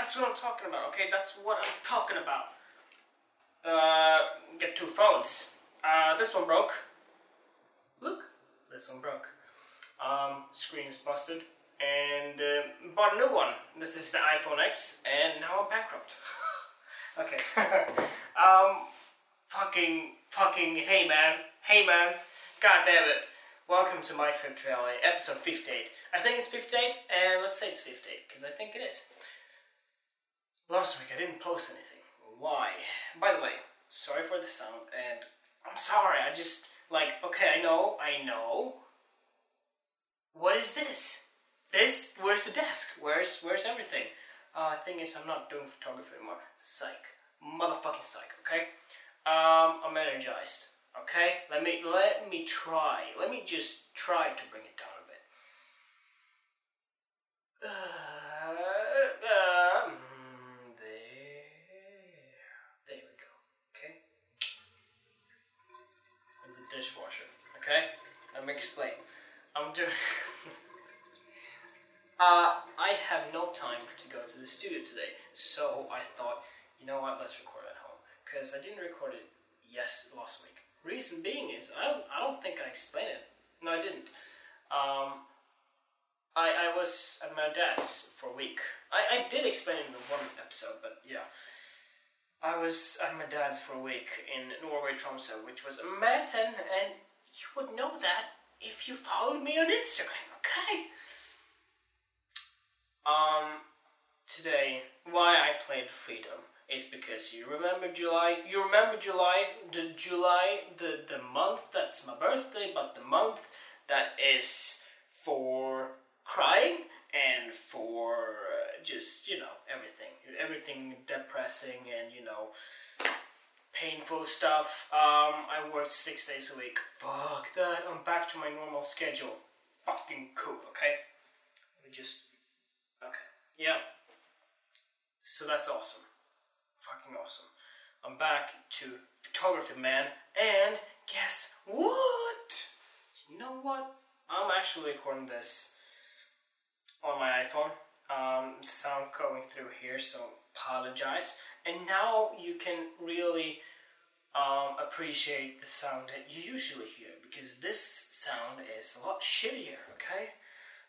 That's what I'm talking about. Okay, that's what I'm talking about. Uh, get two phones. Uh, this one broke. Look, this one broke. Um, screen is busted, and uh, bought a new one. This is the iPhone X, and now I'm bankrupt. okay. um, fucking, fucking, hey man, hey man, god damn it. Welcome to my Trip Reality, episode 58. I think it's 58, and let's say it's 58, because I think it is. Last week I didn't post anything. Why? By the way, sorry for the sound, and I'm sorry, I just, like, okay, I know, I know. What is this? This, where's the desk? Where's, where's everything? Uh, thing is, I'm not doing photography anymore. Psych. Motherfucking psych, okay? Um, I'm energized. Okay, let me let me try. Let me just try to bring it down a bit uh, mm, there, there we go. Okay, it's a dishwasher. Okay, let me explain. I'm doing. uh, I have no time to go to the studio today, so I thought, you know what? Let's record at home because I didn't record it yes last week. Reason being is I don't I don't think I explained it. No, I didn't. Um, I I was at my dad's for a week. I, I did explain it in one episode, but yeah. I was at my dad's for a week in Norway, Tromsø, which was amazing, and you would know that if you followed me on Instagram, okay? Um, today, why I played Freedom is because you remember July. You remember July, the July, the the month that's my birthday, but the month that is for crying and for just you know everything, everything depressing and you know painful stuff. Um, I worked six days a week. Fuck that. I'm back to my normal schedule. Fucking cool. Okay. Let me just. Okay. Yeah. So that's awesome fucking awesome. I'm back to photography, man, and guess what? You know what? I'm actually recording this on my iPhone. Um, sound going through here, so apologize. And now you can really um, appreciate the sound that you usually hear because this sound is a lot shittier. Okay,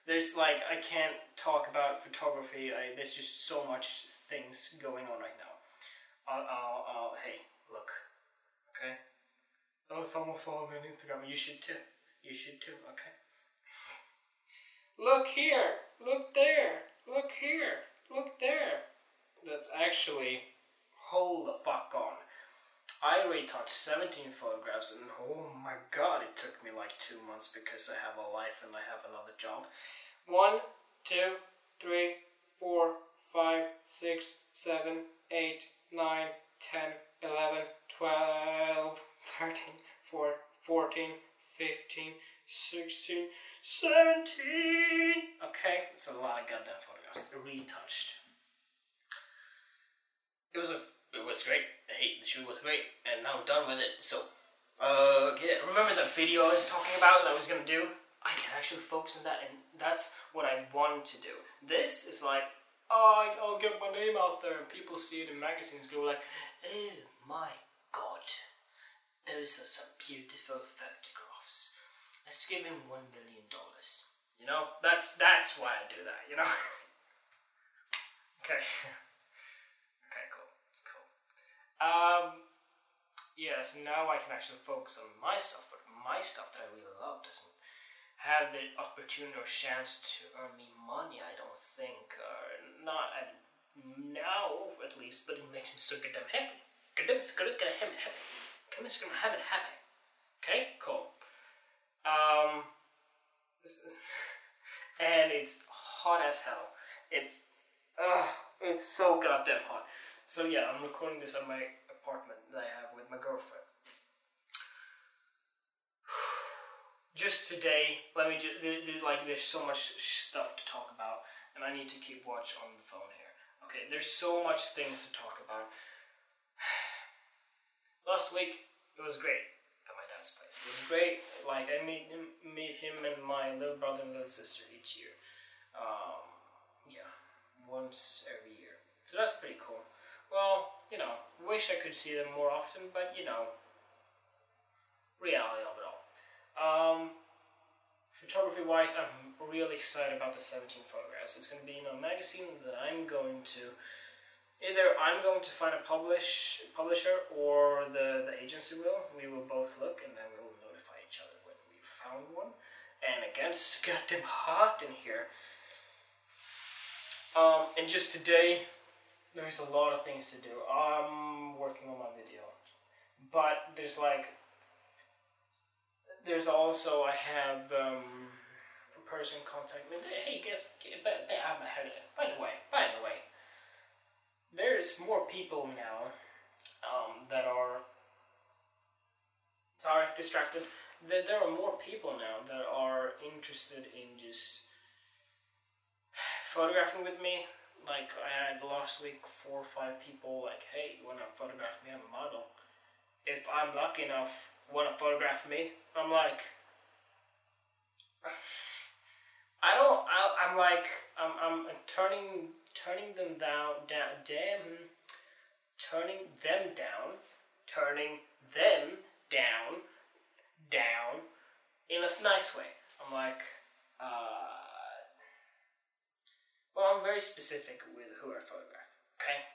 there's like I can't talk about photography. I, there's just so much things going on right now. I'll, I'll, I'll, hey, look, okay? Oh, someone follow me on Instagram. You should too. You should too, okay? look here, look there, look here, look there. That's actually, hold the fuck on. I retouched 17 photographs and oh my god, it took me like two months because I have a life and I have another job. One, two, three, four, five, six, seven, eight, 9, 10, 11, 12, 13, 14, 14 15, 16, 17. Okay, it's a lot of goddamn photographs. Retouched. It was a, it was great. Hey, the shoot was great, and now I'm done with it. So, uh, yeah, remember that video I was talking about that I was gonna do? I can actually focus on that, and that's what I want to do. This is like oh, I'll get my name out there, and people see it in magazines, go like, oh my god, those are some beautiful photographs. Let's give him one million dollars. You know, that's that's why I do that. You know. okay. okay. Cool. Cool. Um. Yeah. So now I can actually focus on my stuff, but my stuff that I really love doesn't have the opportunity or chance to earn me money, I don't think. Or not at now, at least, but it makes me so goddamn happy. Goddamn, him happy. Come on, gonna have it happy. Okay, cool. Um, This is and it's hot as hell. It's, uh, it's so goddamn hot. So yeah, I'm recording this at my apartment that I have with my girlfriend. just today, let me just, like, there's so much stuff to talk about, and I need to keep watch on the phone here. Okay, there's so much things to talk about. Last week, it was great at my dad's place. It was great. Like, I meet him, meet him and my little brother and little sister each year. Um, once every year. So that's pretty cool. Well, you know, wish I could see them more often, but you know, reality of it all. Um, photography wise, I'm really excited about the 17 photographs. It's going to be in a magazine that I'm going to either I'm going to find a publish publisher or the, the agency will. We will both look and then we will notify each other when we found one. And again, it's goddamn hot in here. Um, and just today, there's a lot of things to do. I'm working on my video, but there's like there's also I have um, a person contact me. Hey, guess but they have a headache. by the way, by the way, there's more people now um, that are sorry distracted. There are more people now that are interested in just photographing with me like I had last week four or five people like, hey, you wanna photograph me? I'm a model. If I'm lucky enough, wanna photograph me? I'm like, I don't. I, I'm like, I'm, I'm turning turning them down, down, damn, turning them down, turning them down, down, in a nice way. I'm like, uh well, I'm very specific with who I photograph, okay?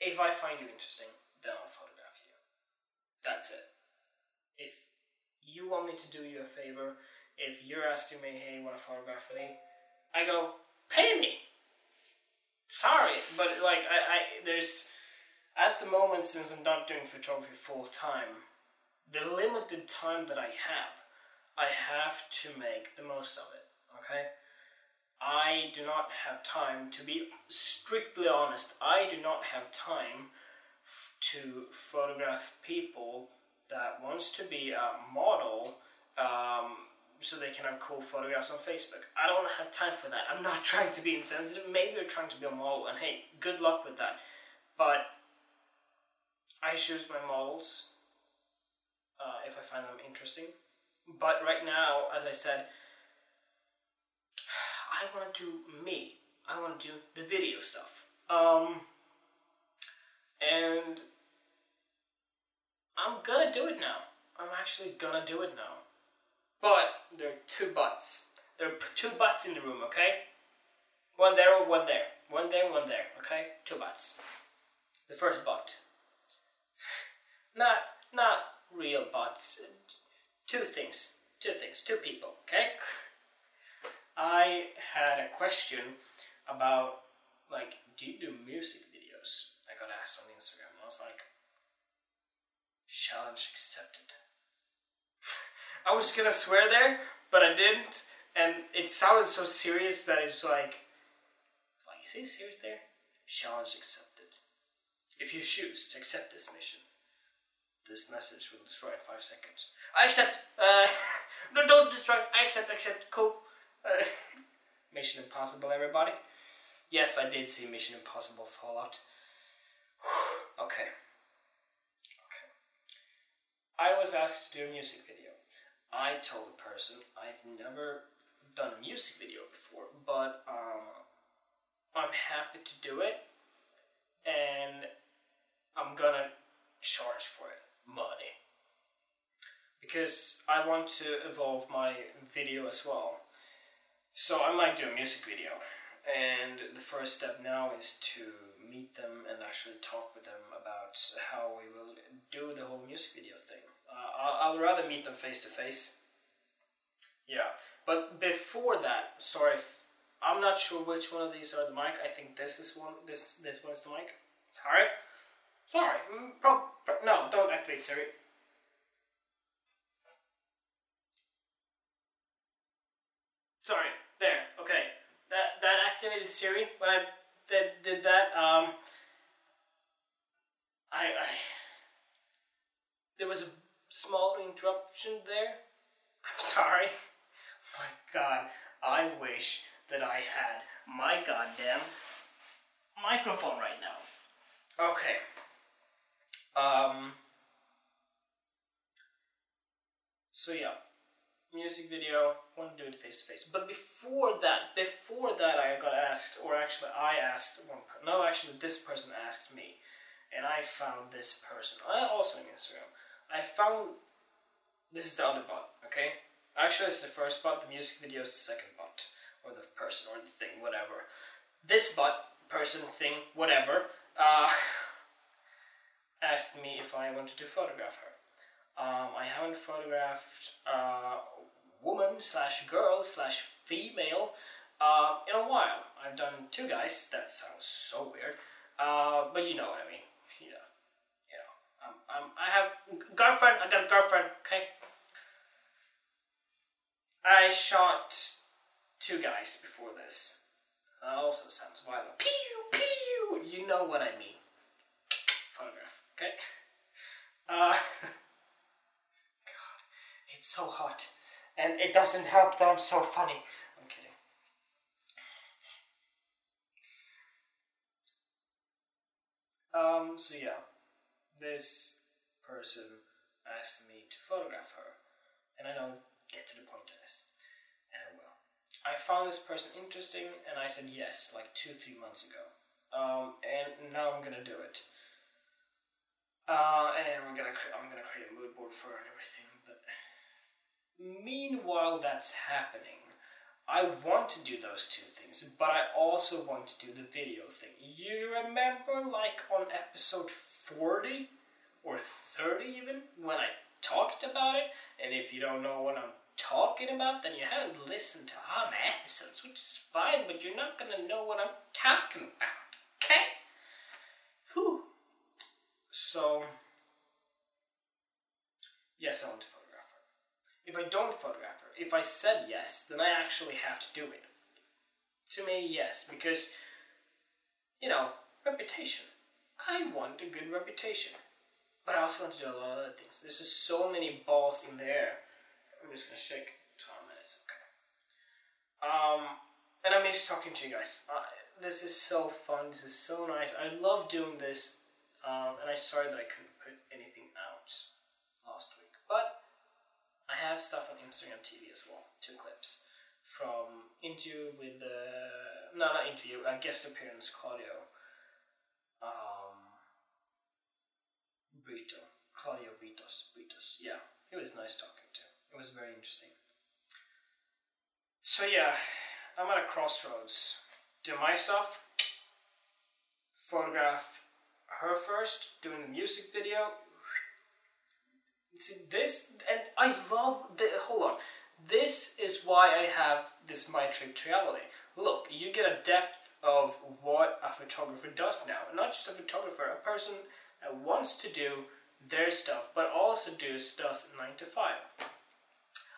If I find you interesting, then I'll photograph you. That's it. If you want me to do you a favor, if you're asking me, hey, want to photograph me, I go, pay me. Sorry, but like I, I there's at the moment since I'm not doing photography full time, the limited time that I have, I have to make the most of it. Okay? I do not have time, to be strictly honest, I do not have time to photograph people that wants to be a model um, so they can have cool photographs on Facebook. I don't have time for that. I'm not trying to be insensitive. Maybe you're trying to be a model, and hey, good luck with that. But I choose my models uh, if I find them interesting. But right now, as I said, I want to do me. I want to do the video stuff. Um, and I'm gonna do it now. I'm actually gonna do it now. But there are two butts. There are two butts in the room, okay? One there, or one there. One there, one there, okay? Two butts. The first butt. not, not real butts. Two things. Two things. Two people, okay? I had a question about like, do you do music videos? I got asked on Instagram, I was like, challenge accepted. I was gonna swear there, but I didn't, and it sounded so serious that it's like, it's like, is he serious there? Challenge accepted. If you choose to accept this mission, this message will destroy in five seconds. I accept. Uh, no, don't destroy. I accept. Accept. Cool. Mission Impossible, everybody. Yes, I did see Mission Impossible Fallout. okay. Okay. I was asked to do a music video. I told the person I've never done a music video before, but um, I'm happy to do it, and I'm gonna charge for it money because I want to evolve my video as well. So I might do a music video, and the first step now is to meet them and actually talk with them about how we will do the whole music video thing. Uh, I'll, I'll rather meet them face to face. Yeah, but before that, sorry, I'm not sure which one of these are the mic. I think this is one. This this one's the mic. Sorry, sorry. Mm, pro, pro, no, don't activate Siri. Sorry. There, okay. That that activated Siri when I did, did that. Um, I I there was a small interruption there. I'm sorry. My God, I wish that I had my goddamn microphone right now. Okay. Um. So yeah, music video, want to do it face to face. But before that, before that, I got asked, or actually, I asked one. No, actually, this person asked me, and I found this person. I also on Instagram. I found this is the other bot. Okay, actually, it's the first bot. The music video is the second bot, or the person, or the thing, whatever. This bot, person, thing, whatever, uh, asked me if I wanted to photograph her. Um, I haven't photographed uh, woman slash girl slash female uh, in a while. I've done two guys. That sounds so weird, uh, but you know what I mean. Know, you know. Um, I have girlfriend. I got a girlfriend. Okay. I shot two guys before this. That also sounds violent. Pew pew. You know what I mean. Photograph. Okay. Uh, it's so hot. And it doesn't help that I'm so funny. I'm kidding. Um, so yeah, this person asked me to photograph her, and I don't get to the point of this, and I will. I found this person interesting, and I said yes, like two, three months ago. Um, and now I'm gonna do it. Uh, and we're gonna I'm gonna create a mood board for her and everything, Meanwhile, that's happening. I want to do those two things, but I also want to do the video thing. You remember, like on episode 40 or 30, even, when I talked about it? And if you don't know what I'm talking about, then you haven't listened to my episodes, which is fine, but you're not gonna know what I'm talking about, okay? Whew. So, yes, I want to her. If I don't photograph her, if I said yes, then I actually have to do it. To me, yes, because, you know, reputation. I want a good reputation. But I also want to do a lot of other things. There's just so many balls in the air. I'm just gonna shake 12 minutes, okay. Um, and I miss talking to you guys. Uh, this is so fun. This is so nice. I love doing this. Um, and I'm sorry that I couldn't put anything out last week. But I have stuff on Instagram TV as well. Two clips from interview with the no not interview a guest appearance Claudio. Um, Brito Claudio Britos Britos yeah it was nice talking to. It was very interesting. So yeah I'm at a crossroads. Do my stuff photograph her first doing the music video This, and I love the. Hold on, this is why I have this my Trip Reality. Look, you get a depth of what a photographer does now, not just a photographer, a person that wants to do their stuff, but also does does nine to five.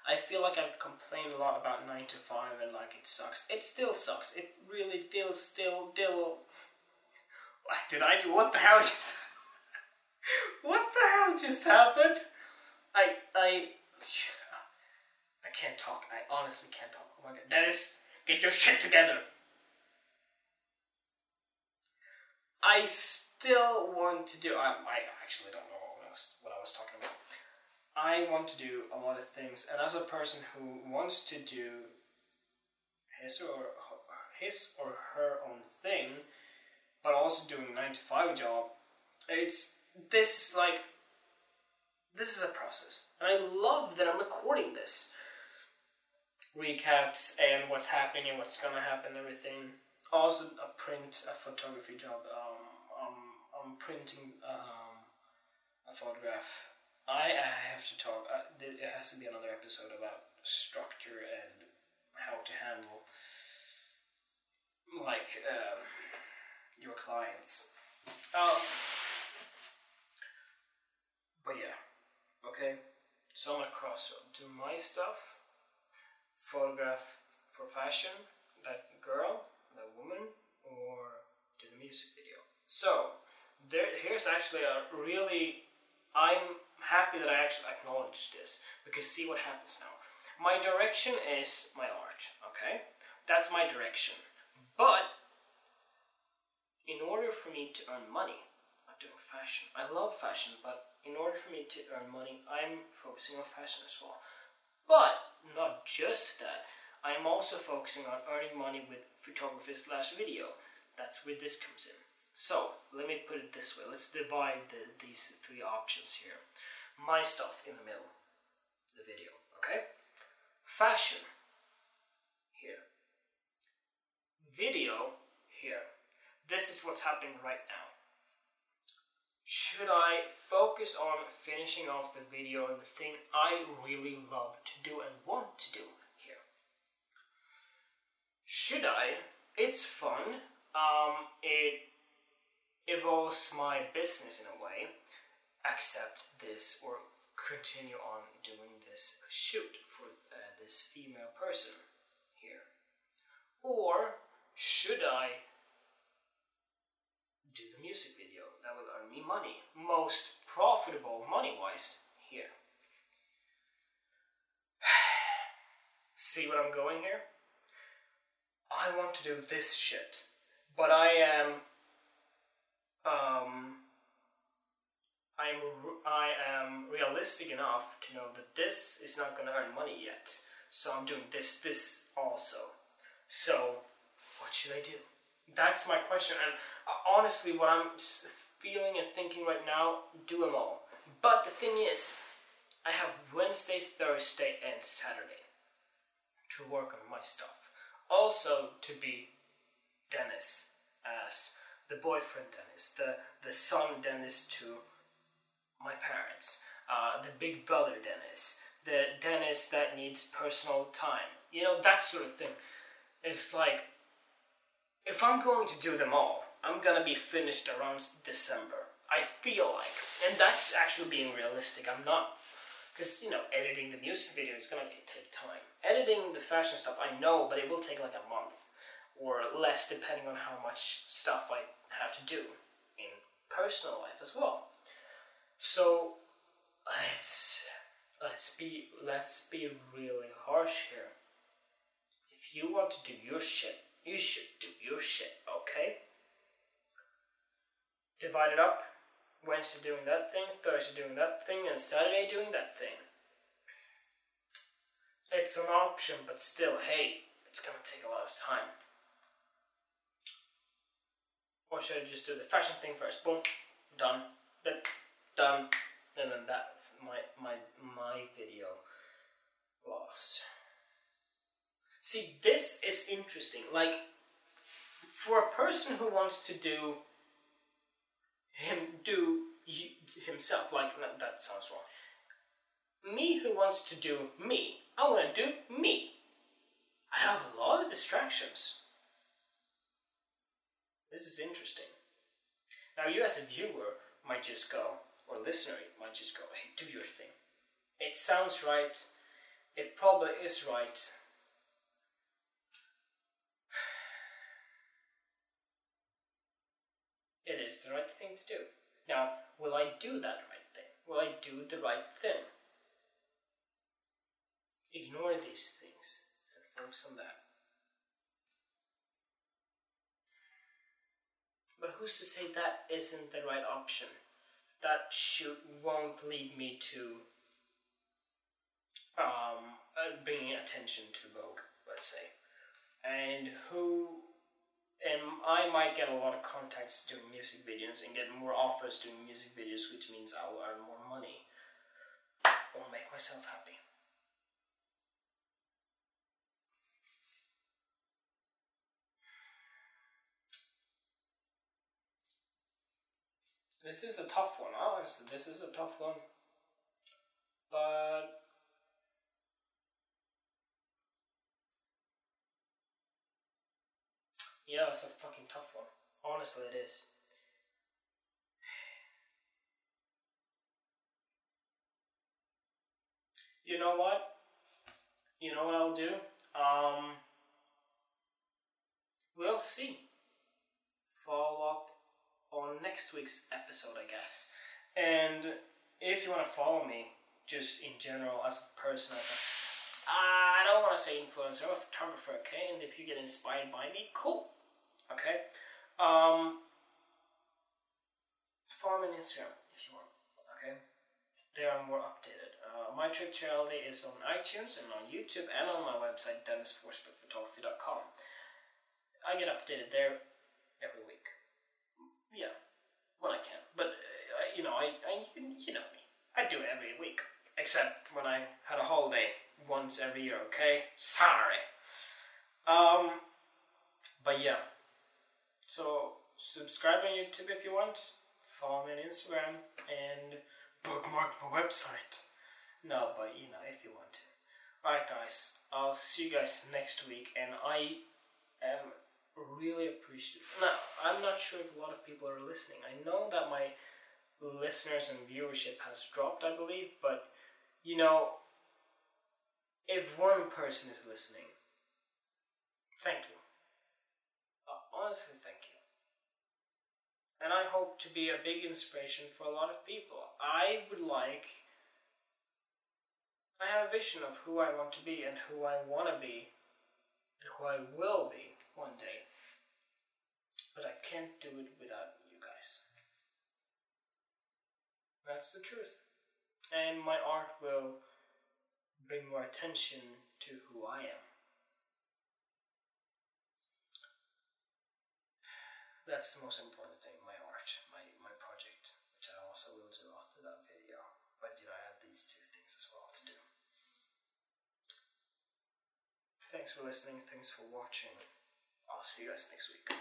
I feel like I've complained a lot about nine to five and like it sucks. It still sucks. It really still still still. What did I do? What the hell just? what the hell just happened? I I I can't talk. I honestly can't talk. Oh my god, Dennis, get your shit together. I still want to do. I, I actually don't know what I was what I was talking about. I want to do a lot of things, and as a person who wants to do his or his or her own thing, but also doing a nine to five job, it's this like this is a process. And I love that I'm recording this. Recaps and what's happening and what's gonna happen, everything. Also a print, a photography job. Um, um, I'm printing um, a photograph. I, I have to talk. Uh, it has to be another episode about structure and how to handle like um, your clients. Um, but yeah. Okay, so I'm at crossroad. Do my stuff, photograph for fashion, that girl, that woman, or do the music video. So there, here's actually a really. I'm happy that I actually acknowledged this because see what happens now. My direction is my art. Okay, that's my direction. But in order for me to earn money, I'm doing fashion. I love fashion, but in order for me to earn money, I'm focusing on fashion as well. But not just that. I am also focusing on earning money with photography slash video. That's where this comes in. So let me put it this way. Let's divide the, these three options here. My stuff in the middle, the video. Okay. Fashion here. Video here. This is what's happening right now. Should I focus on finishing off the video on the thing I really love to do and want to do here? Should I? It's fun. Um, it evolves my business in a way. Accept this or continue on doing this shoot for uh, this female person here? Or should I do the music video that will earn me money? Most profitable money wise here. See what I'm going here? I want to do this shit, but I am um I'm I am realistic enough to know that this is not going to earn money yet. So I'm doing this this also. So what should I do? That's my question. And uh, honestly, what I'm feeling and thinking right now, do them all. But the thing is, I have Wednesday, Thursday, and Saturday to work on my stuff. Also to be Dennis as the boyfriend Dennis, the the son Dennis to my parents, uh, the big brother Dennis, the Dennis that needs personal time, you know, that sort of thing. It's like, if I'm going to do them all, I'm gonna be finished around December. I feel like, and that's actually being realistic. I'm not, because you know, editing the music video is gonna take time. Editing the fashion stuff, I know, but it will take like a month or less, depending on how much stuff I have to do in personal life as well. So let's let's be let's be really harsh here. If you want to do your shit, you should do your shit, okay? Divide it up. Wednesday doing that thing, Thursday doing that thing, and Saturday doing that thing. It's an option, but still, hey, it's gonna take a lot of time. Or should I just do the fashion thing first? Boom, done. Then done, and then that my my my video lost. See, this is interesting. Like, for a person who wants to do him do himself, like that sounds wrong. Me who wants to do me, I want to do me. I have a lot of distractions. This is interesting. Now, you as a viewer might just go, or listener might just go, hey, do your thing. It sounds right. It probably is right. It is the right thing to do. Now, will I do that right thing? Will I do the right thing? Ignore these things and focus on that. But who's to say that isn't the right option? that shoot won't lead me to um, uh, bringing attention to Vogue, let's say. And who, and I might get a lot of contacts doing music videos and get more offers doing music videos, which means I'll earn more money. I'll make myself happy. This is a tough one, honestly. This is a tough one. But. Yeah, it's a fucking tough one. Honestly, it is. You know what? You know what I'll do? Um, we'll see. Follow up on next week's episode, I guess. And if you want to follow me, just in general, as a person, as a I don't want to say influencer, I'm a photographer, okay? And if you get inspired by me, cool, okay? Um, follow me on Instagram if you want, okay? There I'm more updated Uh, my Trip Reality is on iTunes and on YouTube and on my website, dennisforsbergphotography.com. I get updated there every week. Yeah, when I can. But, uh, you know, I, I you know me. I do it every week. Except when I had a holiday once every year, okay? Sorry. Um, but yeah. So, subscribe on YouTube if you want. Follow me on Instagram and bookmark my website. No, but you know, if you want. Alright, guys, I'll see you guys next week, and I am really appreciative. Now, I'm not sure if a lot of people are listening. I know that my listeners and viewership has dropped, I believe, but you know, if one person is listening, thank you. Uh, honestly, thank you. And I hope to be a big inspiration for a lot of people. I would like I have a vision of who I want to be and who I want to be and who I will be one day. But I can't do it without you guys. That's the truth. And my art will bring more attention to who I am. That's the most important thing, my art, my, my project, which I also will do after that video. But you know, I have these two things as well to do. Thanks for listening, thanks for watching. I'll see you guys next week.